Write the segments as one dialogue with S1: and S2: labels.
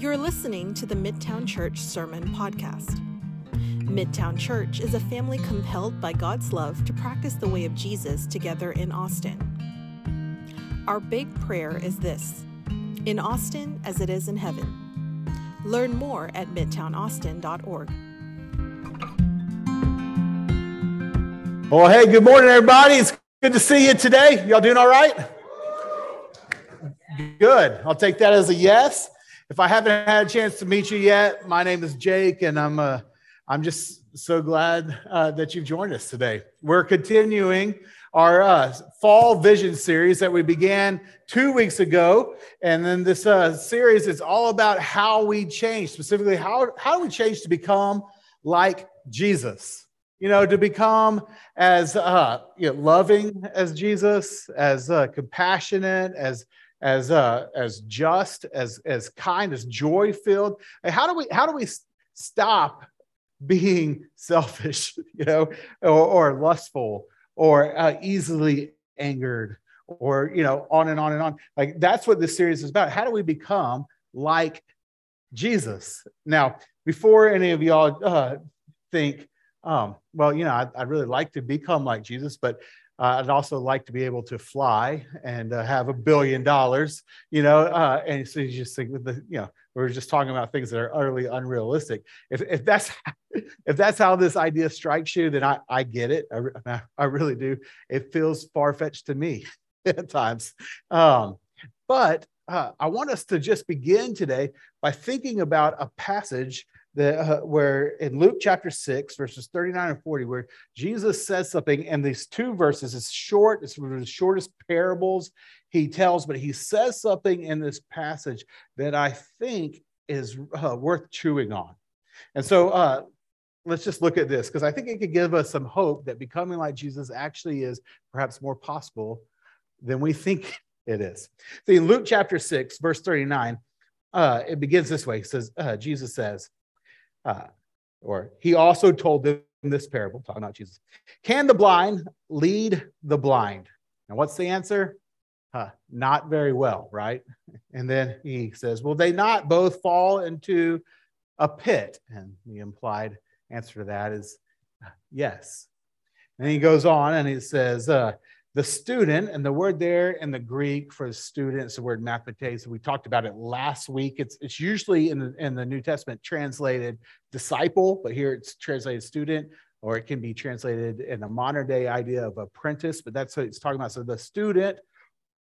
S1: You're listening to the Midtown Church Sermon Podcast. Midtown Church is a family compelled by God's love to practice the way of Jesus together in Austin. Our big prayer is this in Austin as it is in heaven. Learn more at midtownaustin.org.
S2: Well, hey, good morning, everybody. It's good to see you today. Y'all doing all right? Good. I'll take that as a yes. If I haven't had a chance to meet you yet, my name is Jake, and I'm uh, I'm just so glad uh, that you've joined us today. We're continuing our uh, fall vision series that we began two weeks ago, and then this uh, series is all about how we change, specifically how how do we change to become like Jesus you know, to become as uh, you know, loving as Jesus, as uh, compassionate, as as uh, as just, as as kind, as joy filled. How do we how do we stop being selfish, you know, or, or lustful, or uh, easily angered, or you know, on and on and on? Like that's what this series is about. How do we become like Jesus? Now, before any of y'all uh, think um, well, you know, I'd, I'd, really like to become like Jesus, but uh, I'd also like to be able to fly and uh, have a billion dollars, you know. Uh, and so you just think the, you know, we are just talking about things that are utterly unrealistic. If, if that's if that's how this idea strikes you, then I, I get it. I, I really do. It feels far fetched to me at times. Um, but uh, I want us to just begin today by thinking about a passage that uh, where in Luke chapter 6, verses 39 and 40, where Jesus says something, and these two verses, it's short, it's one of the shortest parables he tells, but he says something in this passage that I think is uh, worth chewing on. And so uh, let's just look at this, because I think it could give us some hope that becoming like Jesus actually is perhaps more possible than we think it is. See, in Luke chapter 6, verse 39, uh, it begins this way. It says, uh, Jesus says, uh, or he also told them this parable, talking about Jesus. Can the blind lead the blind? And what's the answer? Uh, not very well, right? And then he says, Will they not both fall into a pit? And the implied answer to that is yes. And he goes on and he says, uh, the student, and the word there in the Greek for student is the word mathetes. We talked about it last week. It's, it's usually in the, in the New Testament translated disciple, but here it's translated student, or it can be translated in a modern day idea of apprentice, but that's what it's talking about. So the student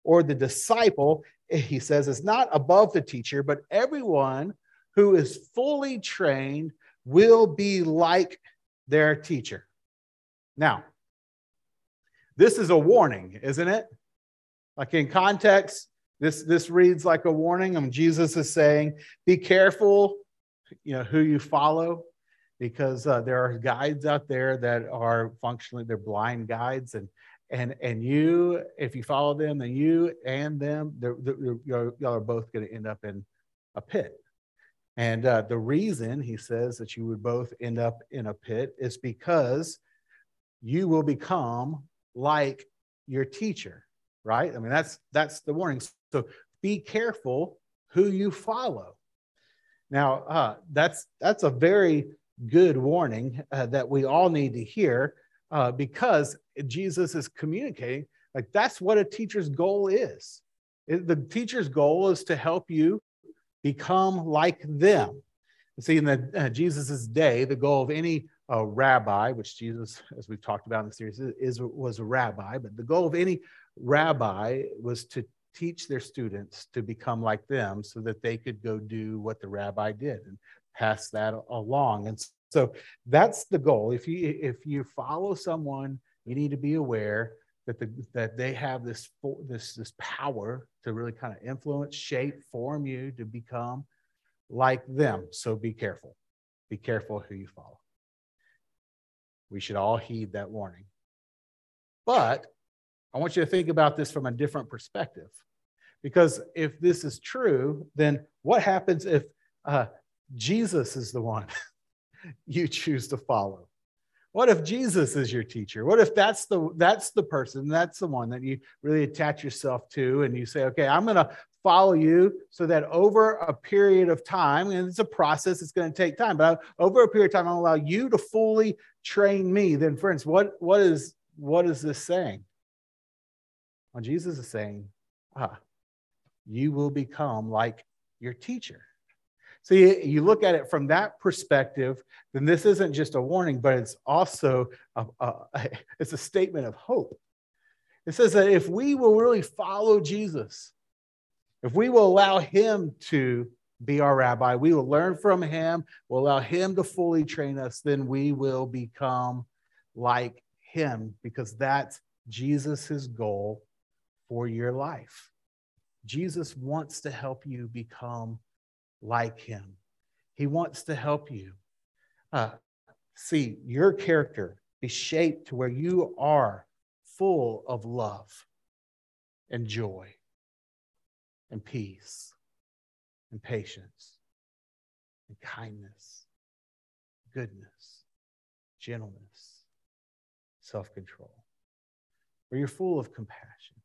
S2: or the disciple, eh, he says, is not above the teacher, but everyone who is fully trained will be like their teacher. Now, this is a warning, isn't it? Like in context, this, this reads like a warning. I mean, Jesus is saying, be careful, you know, who you follow, because uh, there are guides out there that are functionally, they're blind guides. And, and, and you, if you follow them, then you and them, they're, they're, y'all are both going to end up in a pit. And uh, the reason he says that you would both end up in a pit is because you will become like your teacher, right? I mean, that's that's the warning. So be careful who you follow. Now, uh, that's that's a very good warning uh, that we all need to hear uh, because Jesus is communicating like that's what a teacher's goal is. It, the teacher's goal is to help you become like them. See, in the uh, Jesus's day, the goal of any a rabbi, which Jesus, as we've talked about in the series, is, was a rabbi. But the goal of any rabbi was to teach their students to become like them so that they could go do what the rabbi did and pass that along. And so that's the goal. If you if you follow someone, you need to be aware that the that they have this this this power to really kind of influence, shape, form you to become like them. So be careful. Be careful who you follow. We should all heed that warning. But I want you to think about this from a different perspective. Because if this is true, then what happens if uh, Jesus is the one you choose to follow? What if Jesus is your teacher? What if that's the that's the person, that's the one that you really attach yourself to and you say, "Okay, I'm going to follow you so that over a period of time, and it's a process, it's going to take time, but over a period of time, I'll allow you to fully train me. Then, friends, what, what, is, what is this saying? Well, Jesus is saying, ah, you will become like your teacher. So you, you, look at it from that perspective, then this isn't just a warning, but it's also a, a, it's a statement of hope. It says that if we will really follow Jesus, if we will allow him to be our rabbi, we will learn from him, we'll allow him to fully train us, then we will become like him because that's Jesus' goal for your life. Jesus wants to help you become like him. He wants to help you uh, see your character be shaped to where you are full of love and joy and peace and patience and kindness, goodness, gentleness, self control, where you're full of compassion,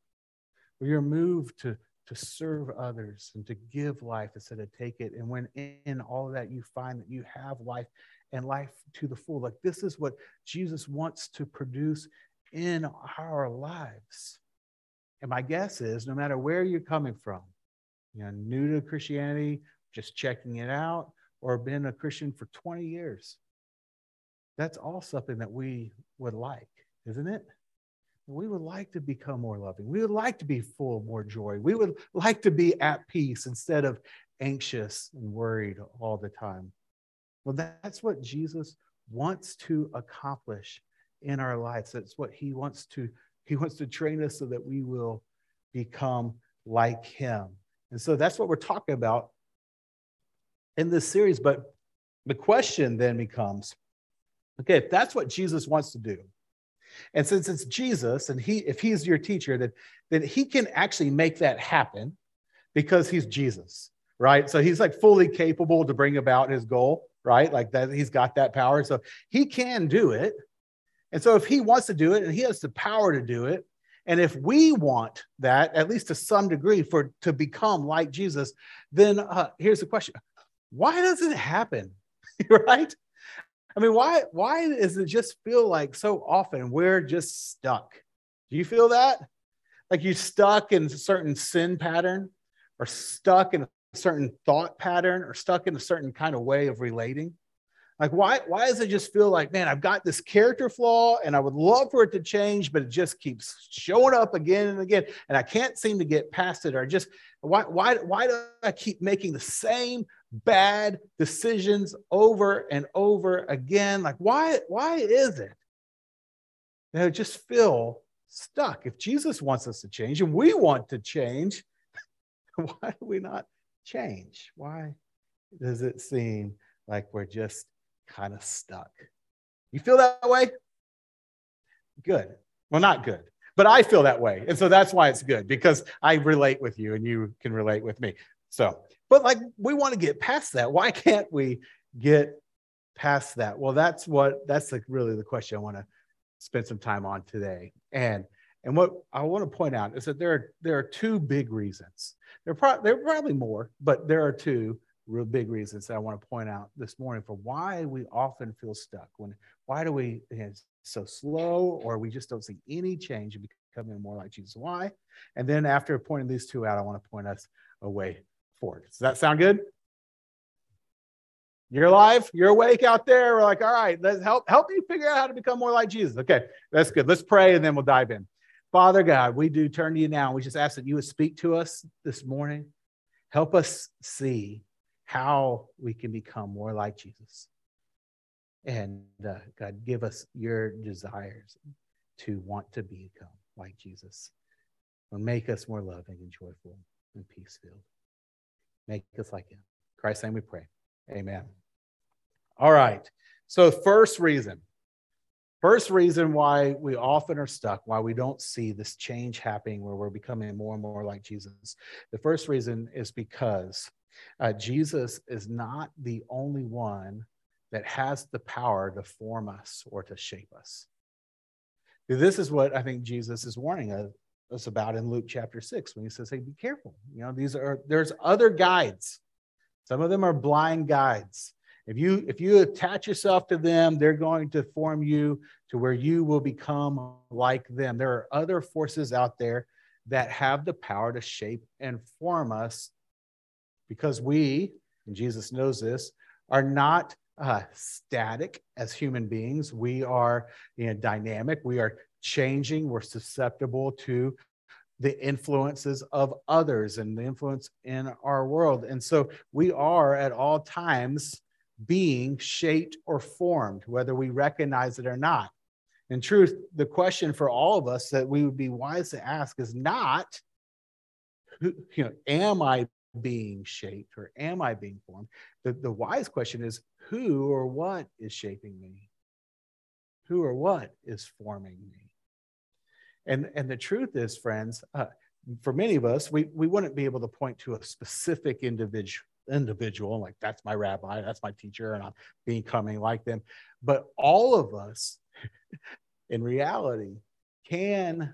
S2: where you're moved to, to serve others and to give life instead of take it. And when in all of that, you find that you have life and life to the full. Like this is what Jesus wants to produce in our lives. And my guess is no matter where you're coming from, you know, new to Christianity, just checking it out, or been a Christian for 20 years, that's all something that we would like, isn't it? We would like to become more loving. We would like to be full of more joy. We would like to be at peace instead of anxious and worried all the time. Well, that's what Jesus wants to accomplish in our lives. That's what he wants to he wants to train us so that we will become like him. And so that's what we're talking about in this series. But the question then becomes okay, if that's what Jesus wants to do, and since it's Jesus and he if he's your teacher, then, then he can actually make that happen because he's Jesus, right? So he's like fully capable to bring about his goal, right? Like that, he's got that power. So he can do it. And so if he wants to do it and he has the power to do it, and if we want that, at least to some degree, for to become like Jesus, then uh, here's the question: Why does it happen? right? I mean, why why does it just feel like so often we're just stuck? Do you feel that? Like you're stuck in a certain sin pattern, or stuck in a certain thought pattern, or stuck in a certain kind of way of relating? Like, why, why does it just feel like, man, I've got this character flaw and I would love for it to change, but it just keeps showing up again and again. And I can't seem to get past it. Or just why, why, why do I keep making the same bad decisions over and over again? Like, why, why is it that I just feel stuck? If Jesus wants us to change and we want to change, why do we not change? Why does it seem like we're just kind of stuck. You feel that way? Good. Well, not good, but I feel that way. And so that's why it's good because I relate with you and you can relate with me. So, but like we want to get past that. Why can't we get past that? Well, that's what that's like really the question I want to spend some time on today. And and what I want to point out is that there are there are two big reasons. There are, pro- there are probably more, but there are two real big reasons that I want to point out this morning for why we often feel stuck. When why do we you know, so slow, or we just don't see any change in becoming more like Jesus? Why? And then after pointing these two out, I want to point us a way forward. Does that sound good? You're alive. You're awake out there. We're like, all right, let's help help me figure out how to become more like Jesus. Okay, that's good. Let's pray and then we'll dive in. Father God, we do turn to you now. We just ask that you would speak to us this morning. Help us see how we can become more like Jesus. And uh, God, give us your desires to want to become like Jesus. And make us more loving and joyful and peace filled. Make us like him. Christ's name we pray. Amen. All right. So, first reason, first reason why we often are stuck, why we don't see this change happening where we're becoming more and more like Jesus, the first reason is because uh, Jesus is not the only one that has the power to form us or to shape us. This is what I think Jesus is warning us, about in Luke chapter 6 when he says, Hey, be careful. You know, these are, there's other guides. Some of them are blind guides. If you if you attach yourself to them, they're going to form you to where you will become like them. There are other forces out there that have the power to shape and form us because we, and Jesus knows this, are not uh, static as human beings. We are you know, dynamic. We are changing. We're susceptible to the influences of others and the influence in our world. And so we are at all times being shaped or formed, whether we recognize it or not. In truth, the question for all of us that we would be wise to ask is not, who, you know, am I being shaped or am I being formed? The, the wise question is, who or what is shaping me? Who or what is forming me? And, and the truth is, friends, uh, for many of us, we, we wouldn't be able to point to a specific individual individual like that's my rabbi that's my teacher and i'm becoming like them but all of us in reality can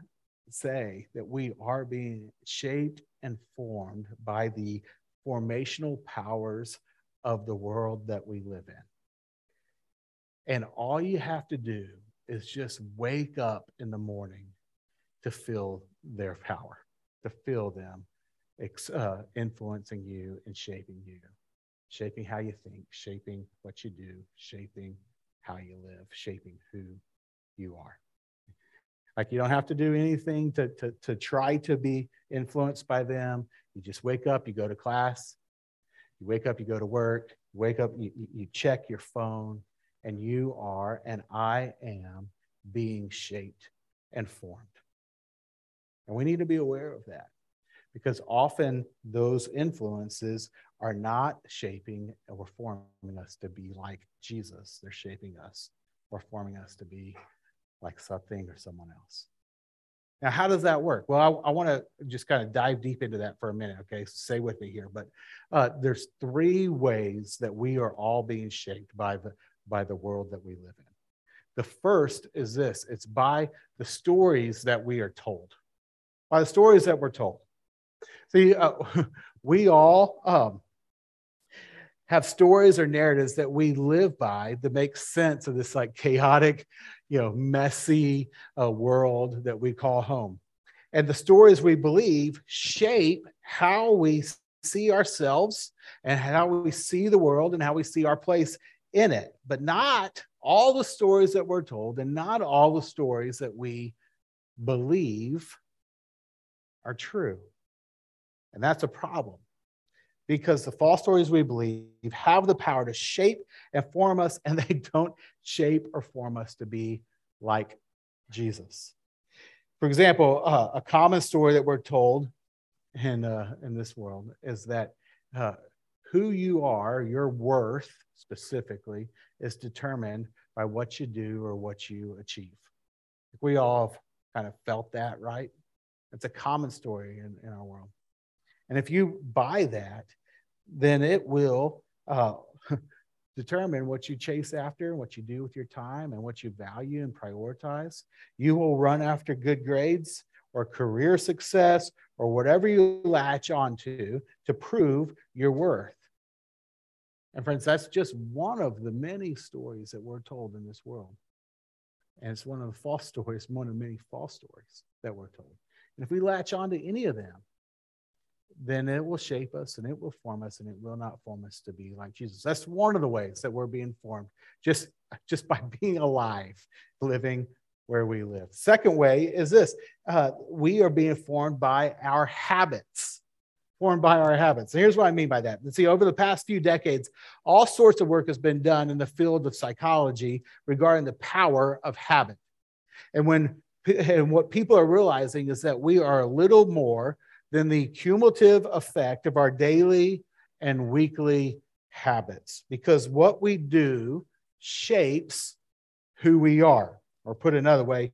S2: say that we are being shaped and formed by the formational powers of the world that we live in. And all you have to do is just wake up in the morning to feel their power, to feel them uh, influencing you and shaping you, shaping how you think, shaping what you do, shaping how you live, shaping who you are. Like you don't have to do anything to, to, to try to be influenced by them. You just wake up, you go to class, you wake up, you go to work, you wake up, you, you check your phone, and you are, and I am being shaped and formed. And we need to be aware of that because often those influences are not shaping or forming us to be like Jesus. They're shaping us or forming us to be like something or someone else. Now, how does that work? Well, I, I want to just kind of dive deep into that for a minute, okay? So stay with me here. But uh, there's three ways that we are all being shaped by the, by the world that we live in. The first is this it's by the stories that we are told, by the stories that we're told. See, uh, we all um, have stories or narratives that we live by that make sense of this like chaotic, you know, messy uh, world that we call home. And the stories we believe shape how we see ourselves and how we see the world and how we see our place in it, but not all the stories that we're told and not all the stories that we believe are true. And that's a problem because the false stories we believe have the power to shape and form us, and they don't shape or form us to be like Jesus. For example, uh, a common story that we're told in, uh, in this world is that uh, who you are, your worth specifically, is determined by what you do or what you achieve. We all kind of felt that, right? It's a common story in, in our world. And if you buy that, then it will uh, determine what you chase after and what you do with your time and what you value and prioritize. You will run after good grades or career success or whatever you latch onto to prove your worth. And friends, that's just one of the many stories that we're told in this world. And it's one of the false stories, one of many false stories that we're told. And if we latch on to any of them, then it will shape us and it will form us and it will not form us to be like Jesus. That's one of the ways that we're being formed, just, just by being alive, living where we live. Second way is this uh, we are being formed by our habits. Formed by our habits. And here's what I mean by that. And see, over the past few decades, all sorts of work has been done in the field of psychology regarding the power of habit. And when and what people are realizing is that we are a little more than the cumulative effect of our daily and weekly habits. Because what we do shapes who we are. Or put another way,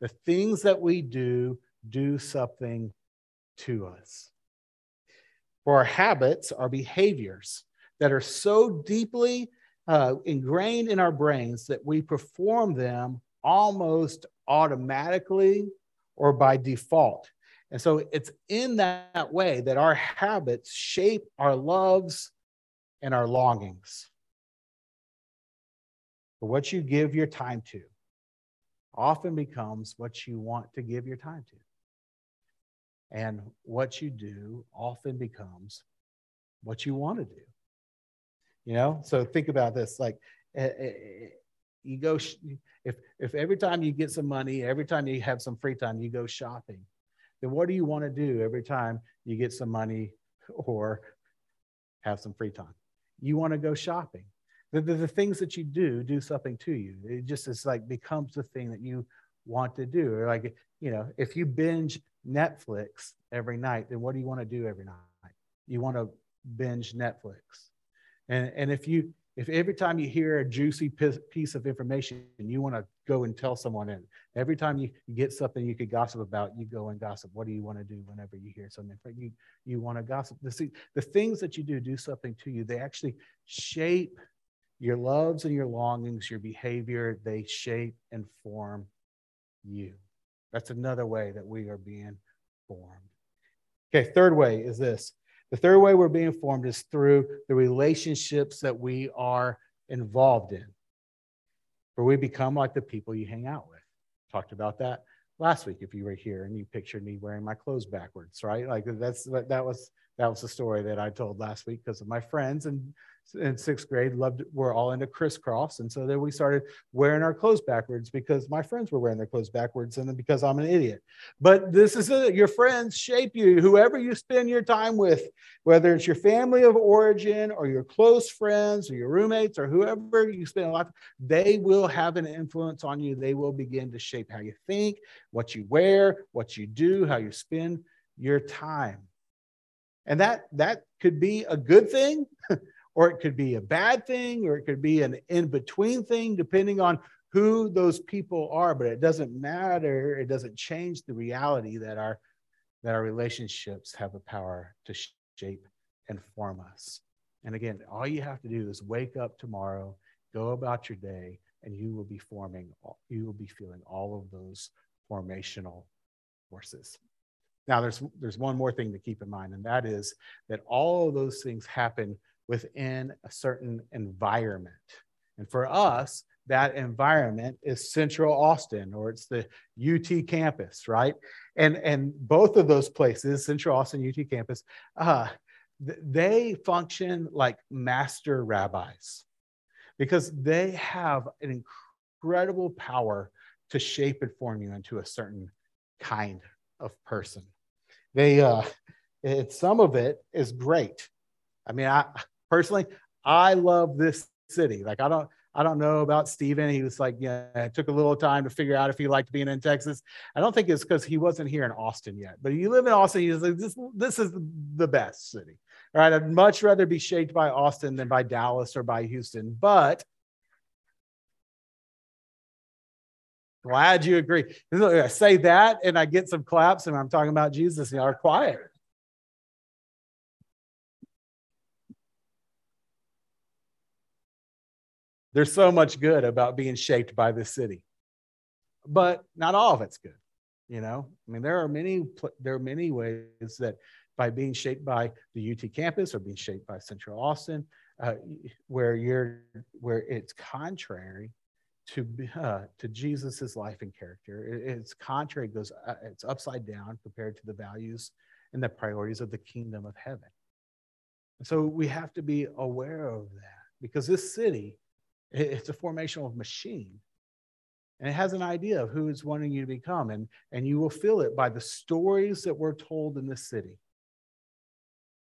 S2: the things that we do do something to us. For our habits, our behaviors that are so deeply uh, ingrained in our brains that we perform them almost automatically or by default. And so it's in that way that our habits shape our loves and our longings. For what you give your time to often becomes what you want to give your time to. And what you do often becomes what you want to do. You know, so think about this like, uh, you go, if, if every time you get some money, every time you have some free time, you go shopping, then what do you want to do every time you get some money or have some free time? You want to go shopping. The, the, the, things that you do do something to you. It just is like becomes the thing that you want to do. Or like, you know, if you binge Netflix every night, then what do you want to do every night? You want to binge Netflix. And, and if you if every time you hear a juicy piece of information and you want to go and tell someone and every time you, get something you could gossip about you go and gossip. What do you want to do whenever you hear something you? You want to gossip. The, the things that you do do something to you they actually shape your loves and your longings your behavior. They shape and form you. That's another way that we are being formed. Okay third way is this the third way we're being formed is through the relationships that we are involved in, where we become like the people you hang out with. Talked about that last week if you were here and you pictured me wearing my clothes backwards, right? Like that's that was that was the story that I told last week because of my friends and in sixth grade loved we're all into Kris Kross. And so then we started wearing our clothes backwards because my friends were wearing their clothes backwards and then because i'm an idiot. But this is it. Your friends shape you. Whoever you spend your time with whether it's your family of origin or your close friends or your roommates or whoever you spend a lot they will have an influence on you. They will begin to shape how you think what you wear what you do how you spend your time and that that could be a good thing or it could be a bad thing, or it could be an in between thing, depending on who those people are. But it doesn't matter. It doesn't change the reality that our that our relationships have the power to shape and form us. And again, all you have to do is wake up tomorrow, go about your day, and you will be forming, you will be feeling all of those formational forces. Now, there's, there's one more thing to keep in mind, and that is that all of those things happen within a certain environment. And for us, that environment is Central Austin or it's the UT campus, right? And, and both of those places, Central Austin, UT campus, uh, they function like master rabbis because they have an incredible power to shape and form you into a certain kind of person. They, uh, it, some of it is great. I mean, I, personally, I love this city. Like I don't I don't know about Steven. He was like, yeah, it took a little time to figure out if he liked being in Texas. I don't think it's because he wasn't here in Austin yet. But you live in Austin, he's like, this, this is the best city. Right. I'd much rather be shaped by Austin than by Dallas or by Houston. But glad you agree. I say that and I get some claps and I'm talking about Jesus and y'all are quiet. There's so much good about being shaped by the city, but not all of it's good. You know, I mean, there are many there are many ways that by being shaped by the UT campus or being shaped by Central Austin, uh, where you're where it's contrary to uh, to Jesus's life and character. It's contrary, it goes uh, it's upside down compared to the values and the priorities of the kingdom of heaven. And so we have to be aware of that because this city it's a formational machine. And it has an idea of who it's wanting you to become. And, and you will feel it by the stories that we're told in this city.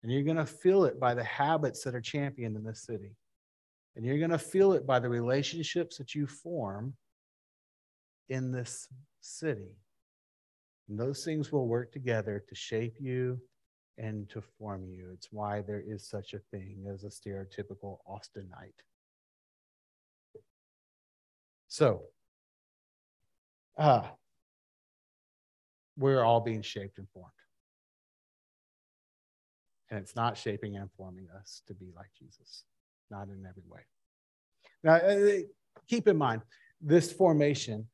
S2: And you're going to feel it by the habits that are championed in this city. And you're going to feel it by the relationships that you form in this city. And those things will work together to shape you and to form you. It's why there is such a thing as a stereotypical Austinite. So, uh, we're all being shaped and formed. And it's not shaping and forming us to be like Jesus, not in every way. Now, uh, keep in mind, this formation,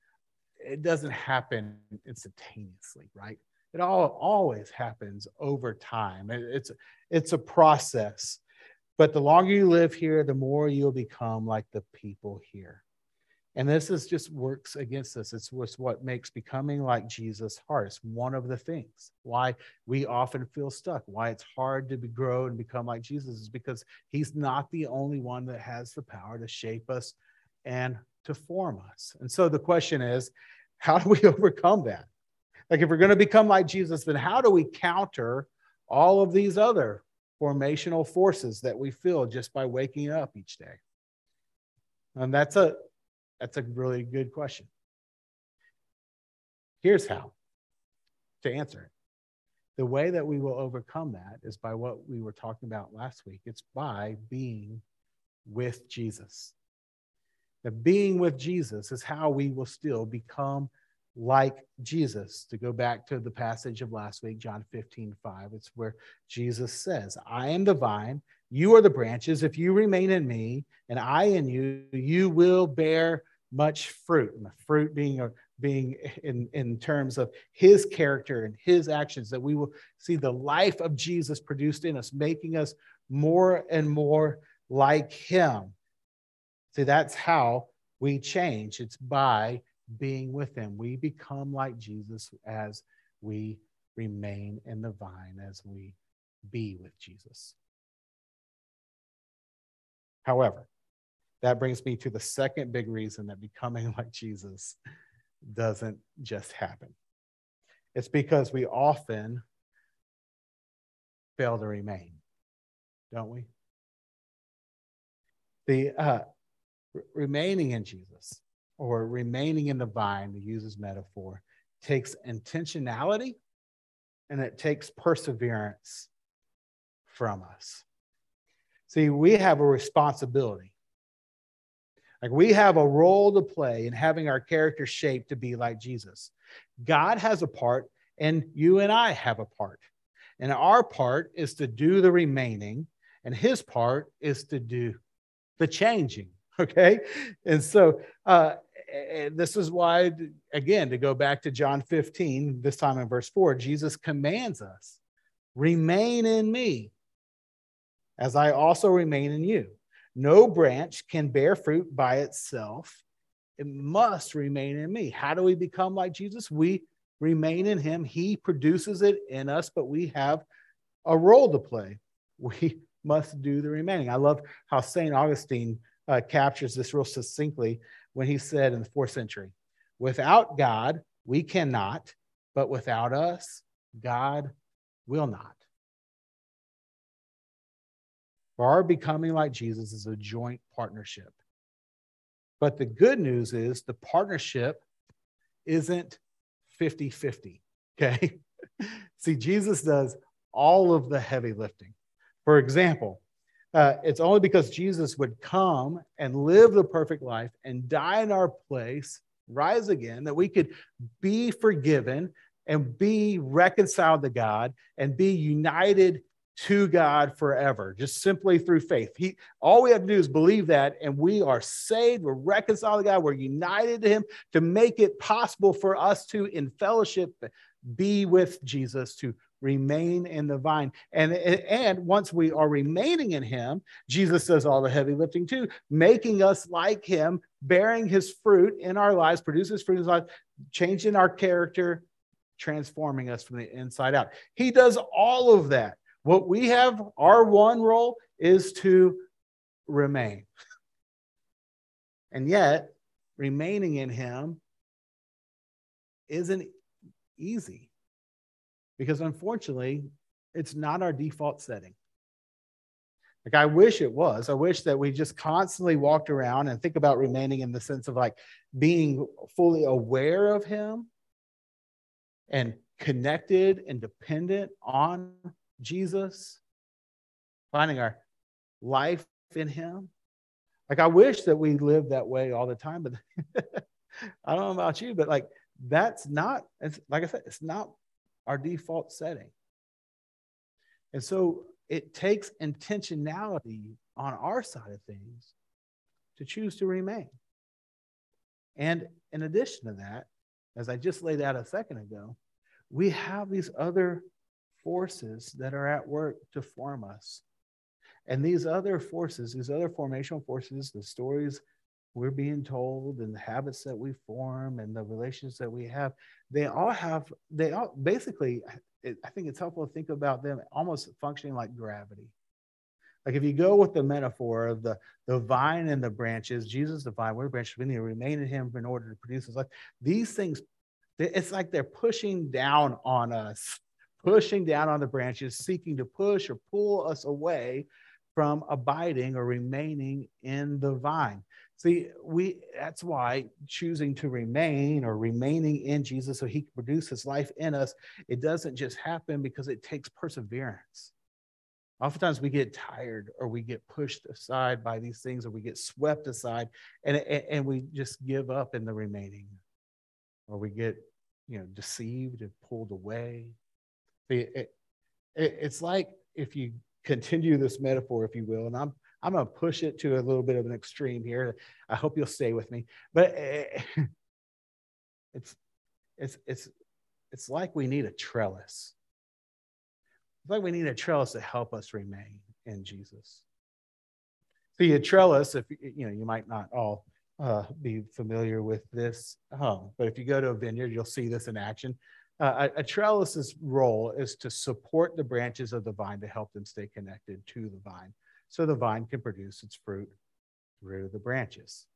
S2: it doesn't happen instantaneously, right? It all always happens over time. It's it's a process. But the longer you live here, the more you'll become like the people here. And this is just works against us. It's what makes becoming like Jesus hard. It's one of the things why we often feel stuck, why it's hard to grow and become like Jesus is because he's not the only one that has the power to shape us and to form us. And so the question is, how do we overcome that? Like, if we're going to become like Jesus, then how do we counter all of these other formational forces that we feel just by waking up each day? And that's a that's a really good question. Here's how to answer it. The way that we will overcome that is by what we were talking about last week. It's by being with Jesus. The being with Jesus is how we will still become like Jesus. To go back to the passage of last week, John 15, 5, it's where Jesus says, I am the vine, you are the branches. If you remain in me and I in you, you will bear much fruit. And the fruit being a, being in, in terms of his character and his actions, that we will see the life of Jesus produced in us, making us more and more like him. See, that's how we change. It's by being with him. We become like Jesus as we remain in the vine, as we be with Jesus. However, that brings me to the second big reason that becoming like Jesus doesn't just happen. It's because we often fail to remain, don't we? The uh, remaining in Jesus or remaining in the vine, to use his metaphor, takes intentionality and it takes perseverance from us. See, we have a responsibility like we have a role to play in having our character shaped to be like Jesus. God has a part, and you and I have a part. And our part is to do the remaining, and his part is to do the changing. Okay. And so uh, this is why, again, to go back to John 15, this time in verse 4, Jesus commands us remain in me as I also remain in you. No branch can bear fruit by itself. It must remain in me. How do we become like Jesus? We remain in him. He produces it in us, but we have a role to play. We must do the remaining. I love how St. Augustine uh, captures this real succinctly when he said in the fourth century, without God, we cannot, but without us, God will not. For our becoming like Jesus is a joint partnership. But the good news is the partnership isn't 50 50. Okay. See, Jesus does all of the heavy lifting. For example, uh, it's only because Jesus would come and live the perfect life and die in our place, rise again, that we could be forgiven and be reconciled to God and be united to God forever, just simply through faith. He all we have to do is believe that, and we are saved, we're reconciled to God, we're united to Him to make it possible for us to, in fellowship, be with Jesus, to remain in the vine. And, and once we are remaining in Him, Jesus does all the heavy lifting too, making us like Him, bearing His fruit in our lives, produces fruit in our lives, changing our character, transforming us from the inside out. He does all of that. What we have, our one role is to remain. And yet, remaining in Him isn't easy because unfortunately, it's not our default setting. Like, I wish it was. I wish that we just constantly walked around and think about remaining in the sense of like being fully aware of Him and connected and dependent on Jesus, finding our life in Him. Like, I wish that we lived that way all the time, but I don't know about you, but like, that's not, it's, like I said, it's not our default setting. And so it takes intentionality on our side of things to choose to remain. And in addition to that, as I just laid out a second ago, we have these other forces that are at work to form us. And these other forces, these other formational forces, the stories we're being told and the habits that we form and the relations that we have, they all have, they all basically, I think it's helpful to think about them almost functioning like gravity. Like if you go with the metaphor of the, the vine and the branches, Jesus, the vine, we're the branches, we need to remain in him in order to produce his life. These things, it's like they're pushing down on us, pushing down on the branches, seeking to push or pull us away from abiding or remaining in the vine. See, we that's why choosing to remain or remaining in Jesus so he can produce his life in us, it doesn't just happen because it takes perseverance. Oftentimes we get tired or we get pushed aside by these things or we get swept aside and, and we just give up in the remaining or we get you know deceived and pulled away. It, it, it's like if you continue this metaphor, if you will, and I'm I'm going to push it to a little bit of an extreme here. I hope you'll stay with me, but it's it's it's it's like we need a trellis. It's like we need a trellis to help us remain in Jesus. See, a trellis, if you know, you might not all uh, be familiar with this, um, but if you go to a vineyard, you'll see this in action. Uh, a, a trellis's role is to support the branches of the vine to help them stay connected to the vine so the vine can produce its fruit through the branches.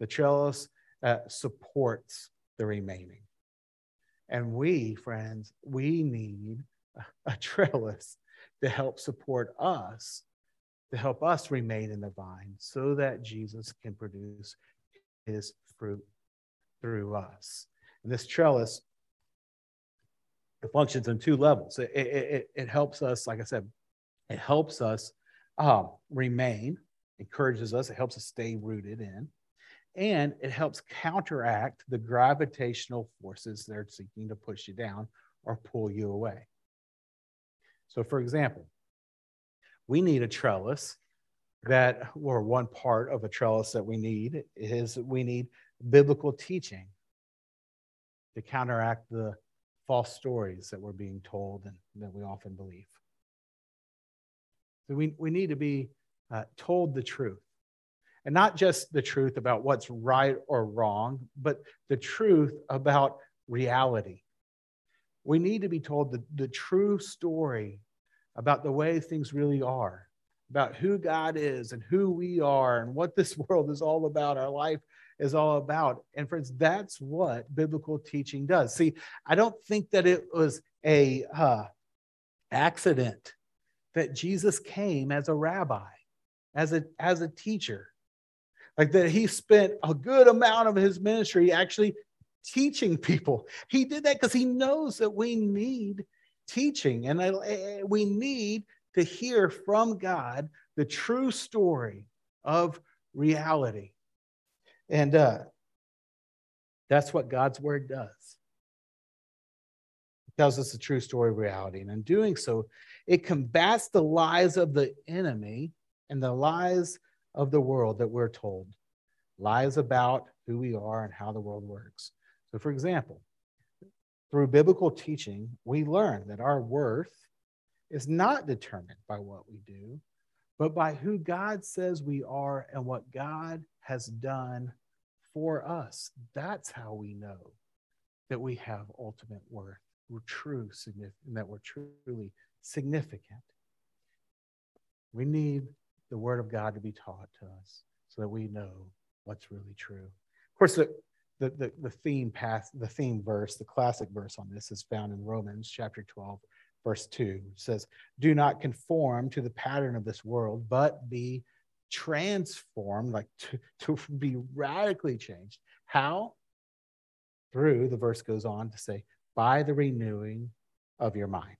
S2: The trellis uh, supports the remaining. And we, friends, we need a trellis to help support us, to help us remain in the vine so that Jesus can produce his fruit through us. And this trellis functions on two levels. It, it, it, helps us, like I said, it helps us um, remain, encourages us, it helps us stay rooted in, and it helps counteract the gravitational forces that are seeking to push you down or pull you away. So, for example, we need a trellis that, or one part of a trellis that we need is we need biblical teaching to counteract the false stories that we're being told and that we often believe. So we, we need to be uh, told the truth. And not just the truth about what's right or wrong, but the truth about reality. We need to be told the, the true story about the way things really are, about who God is and who we are and what this world is all about, our life is all about. And friends, that's what biblical teaching does. See, I don't think that it was a uh, accident that Jesus came as a rabbi, as a as a teacher, like that he spent a good amount of his ministry actually teaching people. He did that because he knows that we need teaching and we need to hear from God the true story of reality. And uh, that's what God's word does. It tells us the true story of reality. And in doing so, it combats the lies of the enemy and the lies of the world that we're told lies about who we are and how the world works. So, for example, through biblical teaching, we learn that our worth is not determined by what we do, but by who God says we are and what God has done for us. That's how we know that we have ultimate worth. We're true, significant, that we're truly significant. We need the Word of God to be taught to us so that we know what's really true. Of course, the, the, the, the theme path, the theme verse, the classic verse on this is found in Romans chapter 12, verse 2. Says, Do not conform to the pattern of this world, but be transformed, like to, to be radically changed. How? Through, the verse goes on to say, by the renewing of your mind.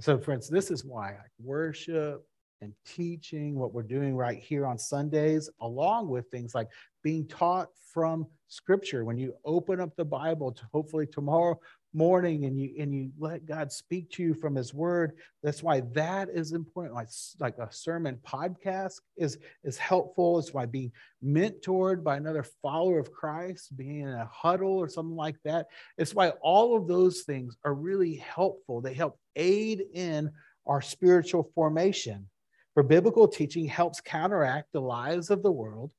S2: So, friends, this is why like worship and teaching, what we're doing right here on Sundays, along with things like being taught from Scripture. When you open up the Bible to hopefully tomorrow morning and you and you let God speak to you from his word. That's why that is important. Like, like a sermon podcast is, is helpful. It's why being mentored by another follower of Christ, being in a huddle or something like that. It's why all of those things are really helpful. They help aid in our spiritual formation. For biblical teaching helps counteract the lies of the world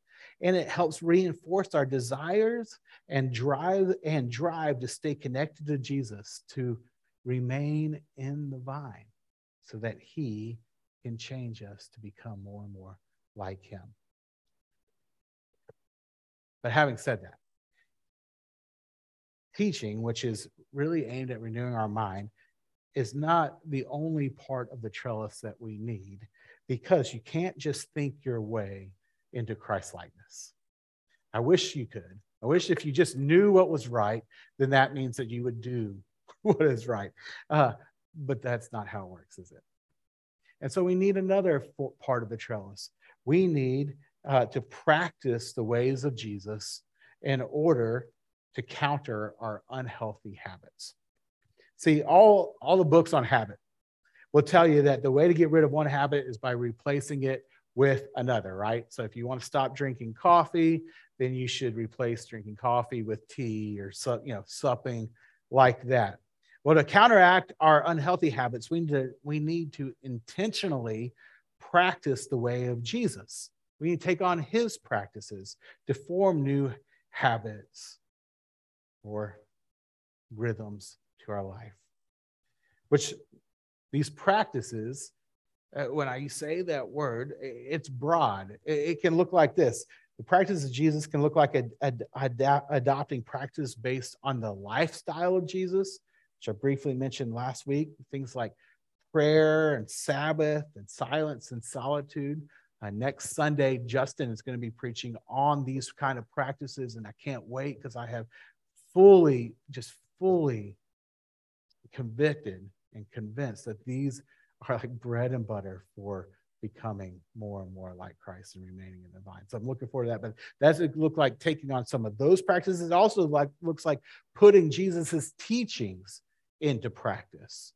S2: and it helps reinforce our desires and drive and drive to stay connected to Jesus, to remain in the vine so that he can change us to become more and more like him. But having said that, teaching, which is really aimed at renewing our mind, is not the only part of the trellis that we need because you can't just think your way into Christ likeness. I wish you could. I wish if you just knew what was right, then that means that you would do what is right. Uh, but that's not how it works, is it? And so we need another part of the trellis. We need uh, to practice the ways of Jesus in order to counter our unhealthy habits. See, all, all the books on habit will tell you that the way to get rid of one habit is by replacing it with another, right? So if you want to stop drinking coffee, then you should replace drinking coffee with tea or so, you know supping like that. Well, to counteract our unhealthy habits, we need to, we need to intentionally practice the way of Jesus. We need to take on his practices to form new habits or rhythms to our life. Which these practices uh, when I say that word, it's broad. It, can look like this. The practice of Jesus can look like a, a, adopting practice based on the lifestyle of Jesus, which I briefly mentioned last week. Things like prayer and Sabbath and silence and solitude. Uh, next Sunday, Justin is going to be preaching on these kind of practices, and I can't wait because I have fully, just fully convicted and convinced that these are like bread and butter for becoming more and more like Christ and remaining in the vine. So I'm looking forward to that. But that's it look like taking on some of those practices. It also like looks like putting Jesus's teachings into practice.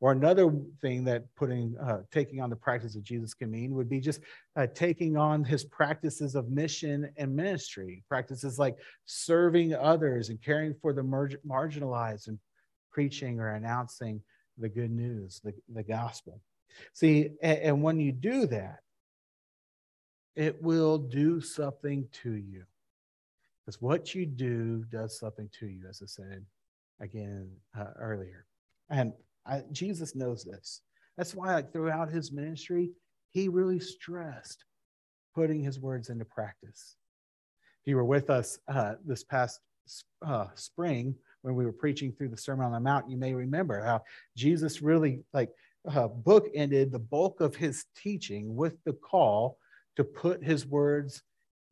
S2: Or another thing that putting uh, taking on the practice of Jesus can mean would be just uh, taking on his practices of mission and ministry, practices like serving others and caring for the marginalized and preaching or announcing the good news, the, the gospel. See, and, and when you do that, it will do something to you. Because what you do does something to you, as I said again uh, earlier. And I, Jesus knows this. That's why, like throughout his ministry, he really stressed putting his words into practice. If you were with us uh, this past uh, spring, when we were preaching through the Sermon on the Mount, you may remember how Jesus really like uh, book ended the bulk of his teaching with the call to put his words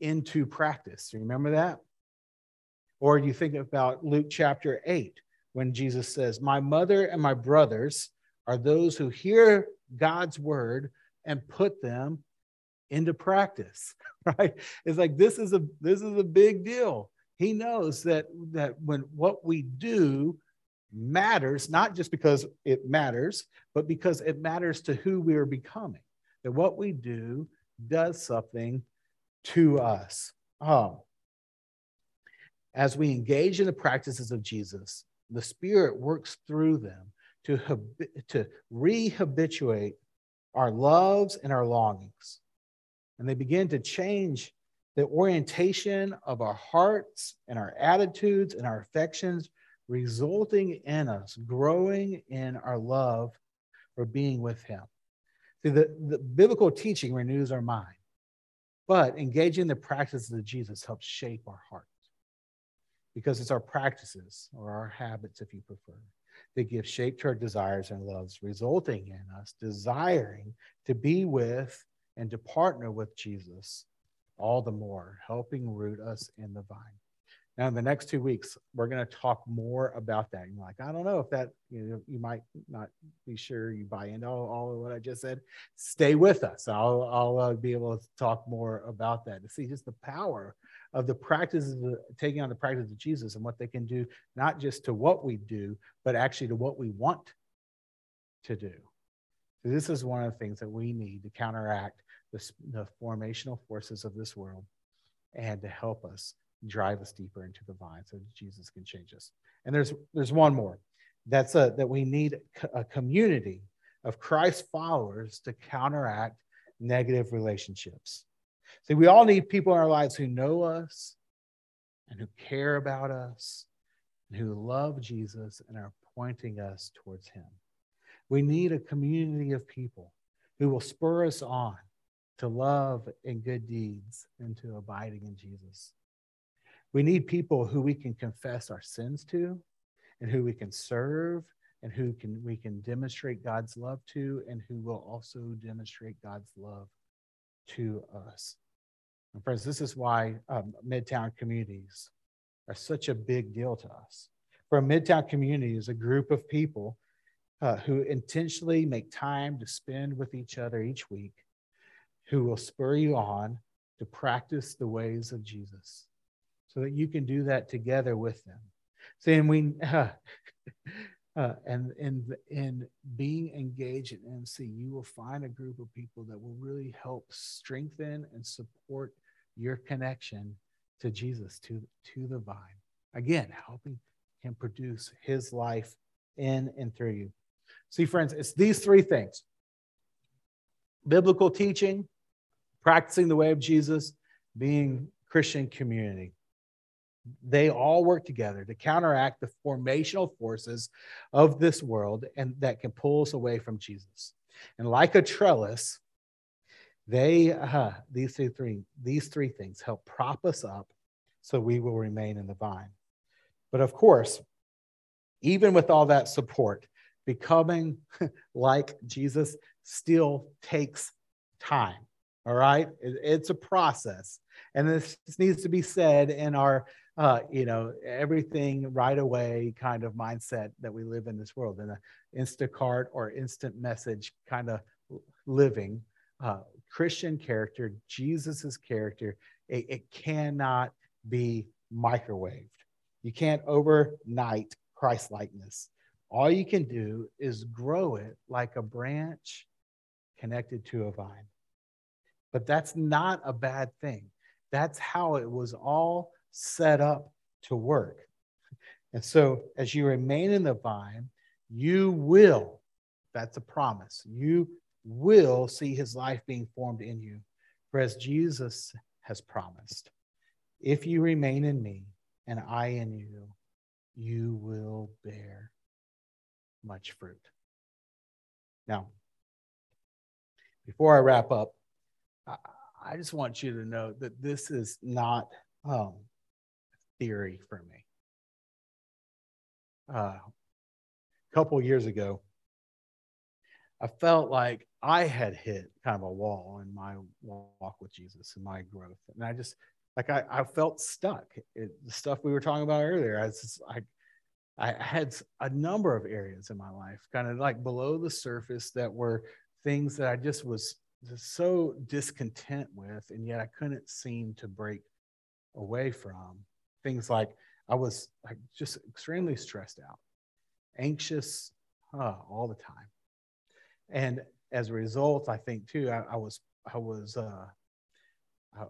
S2: into practice. You remember that? Or you think about Luke chapter 8 when Jesus says, My mother and my brothers are those who hear God's word and put them into practice right it's like this is a this is a big deal he knows that that when what we do matters not just because it matters but because it matters to who we are becoming that what we do does something to us. Oh as we engage in the practices of jesus the spirit works through them to, to rehabituate our loves and our longings. And they begin to change the orientation of our hearts and our attitudes and our affections, resulting in us growing in our love for being with Him. See, the, the biblical teaching renews our mind, but engaging the practices of Jesus helps shape our hearts because it's our practices or our habits, if you prefer, that give shape to our desires and loves, resulting in us desiring to be with and to partner with Jesus all the more, helping root us in the vine. Now, in the next two weeks, we're going to talk more about that. You're like, I don't know if that, you know, you might not be sure you buy into all, all of what I just said. Stay with us. I'll, I'll uh, be able to talk more about that to see just the power of the practices, of taking on the practice of Jesus and what they can do, not just to what we do, but actually to what we want to do. So this is one of the things that we need to counteract the, the formational forces of this world and to help us drive us deeper into the vine so Jesus can change us. And there's there's one more. That's a, that we need a community of Christ followers to counteract negative relationships. See, we all need people in our lives who know us and who care about us and who love Jesus and are pointing us towards him. We need a community of people who will spur us on to love and good deeds and to abiding in Jesus. We need people who we can confess our sins to and who we can serve and who can we can demonstrate God's love to and who will also demonstrate God's love to us. And friends, this is why um, Midtown communities are such a big deal to us. For a Midtown community is a group of people uh, who intentionally make time to spend with each other each week, who will spur you on to practice the ways of Jesus so that you can do that together with them. Saying we, uh, uh, and in in being engaged in MC, you will find a group of people that will really help strengthen and support your connection to Jesus, to to the vine. Again, helping him produce His life in and through you. See, friends, it's these three things: biblical teaching, practicing the way of Jesus, being Christian community. They all work together to counteract the formational forces of this world and that can pull us away from Jesus. And like a trellis, they uh, these three these three things help prop us up so we will remain in the vine. But of course, even with all that support, becoming like Jesus still takes time. All right, it's a process, and this needs to be said in our uh, you know, everything right away kind of mindset that we live in this world, in an Instacart or instant message kind of living. Uh, Christian character, Jesus's character, it, it cannot be microwaved. You can't overnight Christ likeness. All you can do is grow it like a branch connected to a vine. But that's not a bad thing. That's how it was all set up to work. And so, as you remain in the vine, you will, that's a promise, you will see his life being formed in you. For as Jesus has promised, if you remain in me and I in you, you will bear much fruit. Now, before I wrap up, I, just want you to know that this is not um, theory for me. Uh, a couple years ago, I felt like I had hit kind of a wall in my walk with Jesus and my growth. And I just, like, I, I felt stuck. It, the stuff we were talking about earlier, I, just, I, I had a number of areas in my life, kind of like below the surface, that were things that I just was just so discontent with, and yet I couldn't seem to break away from things like I was like just extremely stressed out, anxious all the time, and as a result, I think too, I, I was I was uh,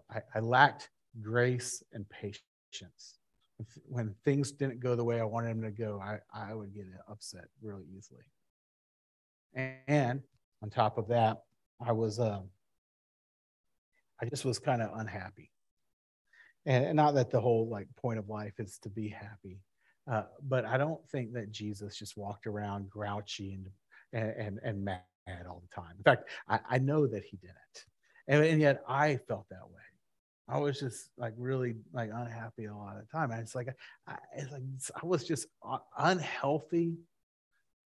S2: I, I lacked grace and patience. When things didn't go the way I wanted them to go, I, I would get upset really easily. And on top of that, I was um, I just was kind of unhappy. And not that the whole like point of life is to be happy uh, but i don't think that jesus just walked around grouchy and and and mad all the time. In fact i, I know that he didn't. And, and yet i felt that way. I was just like really like unhappy a lot of the time. And it's like I, it's like i was just unhealthy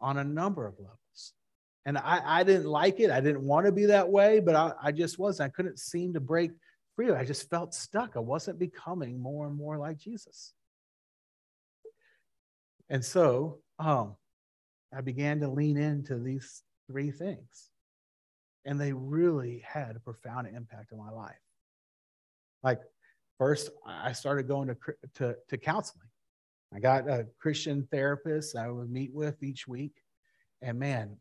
S2: on a number of levels and I, I didn't like it i didn't want to be that way but i, I just wasn't i couldn't seem to break free. I just felt stuck. I wasn't becoming more and more like Jesus. And so um, I began to lean into these three things. And they really had a profound impact on my life. Like, first, I started going to, to, to counseling. I got a Christian therapist I would meet with each week. And man,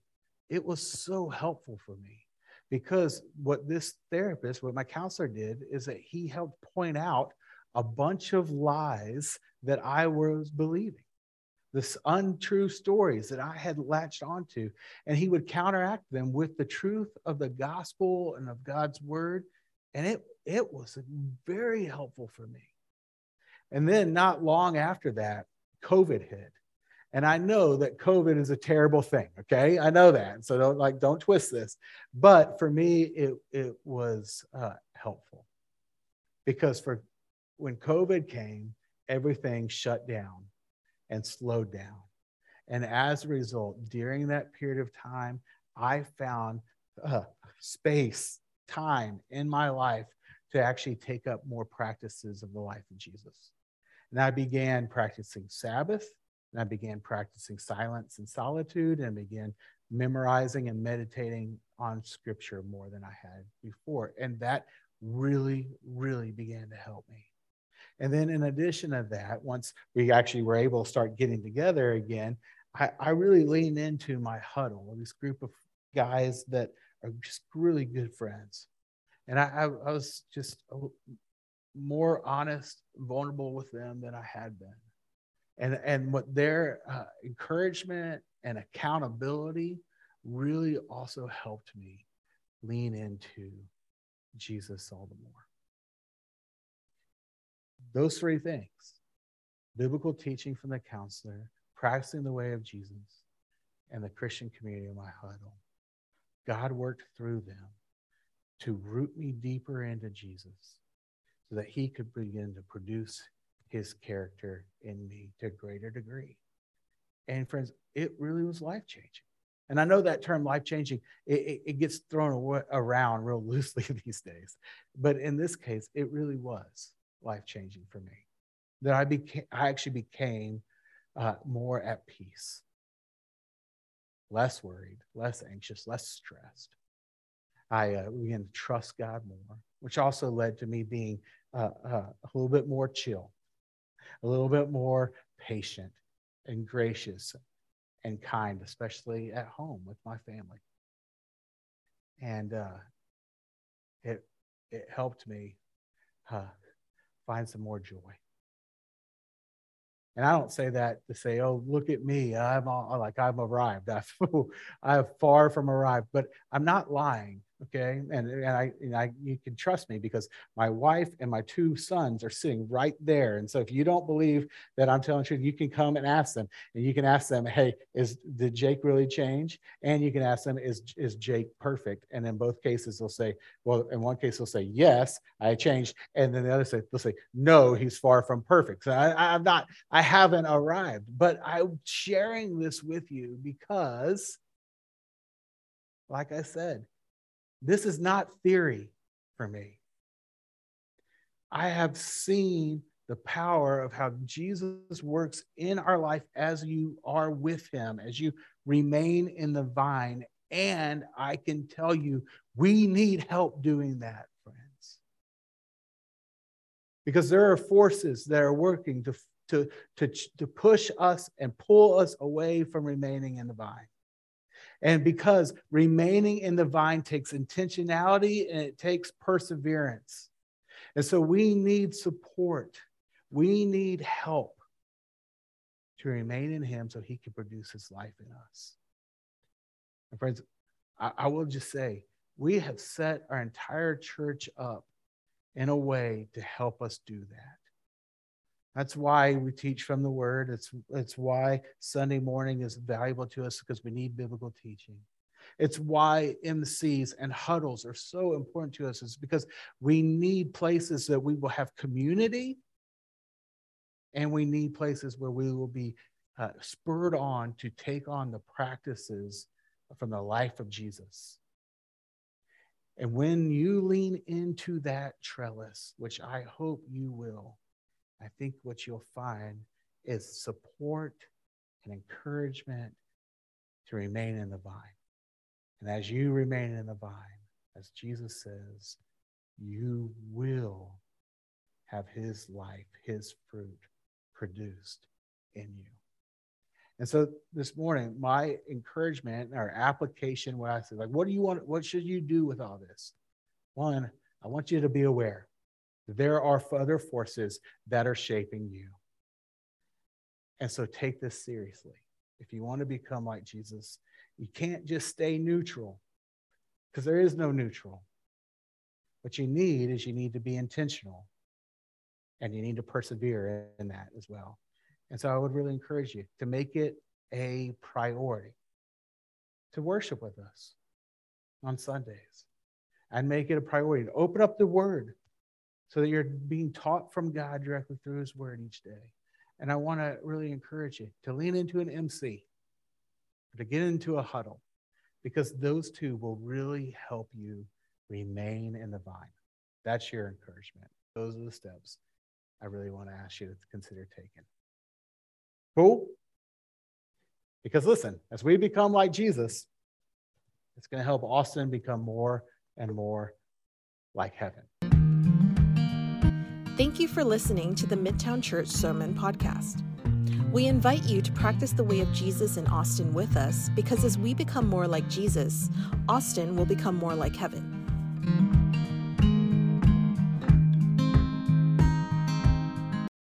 S2: it was so helpful for me because what this therapist, what my counselor did, is that he helped point out a bunch of lies that I was believing, this untrue stories that I had latched onto. And he would counteract them with the truth of the gospel and of God's word. And it, it was very helpful for me. And then, not long after that, COVID hit. And I know that COVID is a terrible thing. Okay. I know that. So don't like, don't twist this. But for me, it, it was uh, helpful because for when COVID came, everything shut down and slowed down. And as a result, during that period of time, I found uh, space, time in my life to actually take up more practices of the life of Jesus. And I began practicing Sabbath, and I began practicing silence and solitude, and began memorizing and meditating on scripture more than I had before. And that really, really began to help me. And then, in addition to that, once we actually were able to start getting together again, I, I really leaned into my huddle, this group of guys that are just really good friends. And I, I, I was just more honest, vulnerable with them than I had been. And, and what their uh, encouragement and accountability really also helped me lean into Jesus all the more. Those three things biblical teaching from the counselor, practicing the way of Jesus, and the Christian community of my huddle. God worked through them to root me deeper into Jesus so that he could begin to produce his character in me to a greater degree. And friends, it really was life changing. And I know that term life changing, it, it, gets thrown around real loosely these days. But in this case, it really was life changing for me. That I became, I actually became uh, more at peace, less worried, less anxious, less stressed. I uh, began to trust God more, which also led to me being uh, uh, a little bit more chill, a little bit more patient and gracious and kind, especially at home with my family. And uh, it it helped me uh, find some more joy. And I don't say that to say, "Oh, look at me! I'm all, like I've arrived. I've, I've far from arrived." But I'm not lying okay? And, and I, and I you can trust me because my wife and my two sons are sitting right there. And so if you don't believe that i'm telling the truth you can come and ask them. And you can ask them hey is did jake really change? And you can ask them is is jake perfect? And in both cases they'll say well in one case they'll say yes i changed. And then the other say they'll say no he's far from perfect. So I, i'm not i haven't arrived but i'm sharing this with you because like i said this is not theory for me. I have seen the power of how Jesus works in our life as you are with him, as you remain in the vine. And I can tell you, we need help doing that, friends. Because there are forces that are working to, to, to, to push us and pull us away from remaining in the vine. And because remaining in the vine takes intentionality and it takes perseverance. And so we need support. We need help to remain in Him so He can produce His life in us. And friends, I, I will just say, we have set our entire church up in a way to help us do that. That's why we teach from the word. It's, it's why Sunday morning is valuable to us because we need biblical teaching. It's why MCs and huddles are so important to us, is because we need places that we will have community and we need places where we will be uh, spurred on to take on the practices from the life of Jesus. And when you lean into that trellis, which I hope you will, I think what you'll find is support and encouragement to remain in the vine. And as you remain in the vine, as Jesus says, you will have his life, his fruit produced in you. And so this morning, my encouragement or application, what I said, like, what do you want? What should you do with all this? One, I want you to be aware there are other forces that are shaping you. And so take this seriously. If you want to become like Jesus, you can't just stay neutral because there is no neutral. What you need is you need to be intentional and you need to persevere in that as well. And so I would really encourage you to make it a priority to worship with us on Sundays and make it a priority to open up the word so that you're being taught from God directly through his word each day. And I want to really encourage you to lean into an MC, to get into a huddle, because those two will really help you remain in the vine. That's your encouragement. Those are the steps I really want to ask you to consider taking. Cool? Because listen, as we become like Jesus, it's going to help Austin become more and more like heaven.
S1: Thank you for listening to the Midtown Church Sermon Podcast. We invite you to practice the way of Jesus in Austin with us because as we become more like Jesus, Austin will become more like heaven.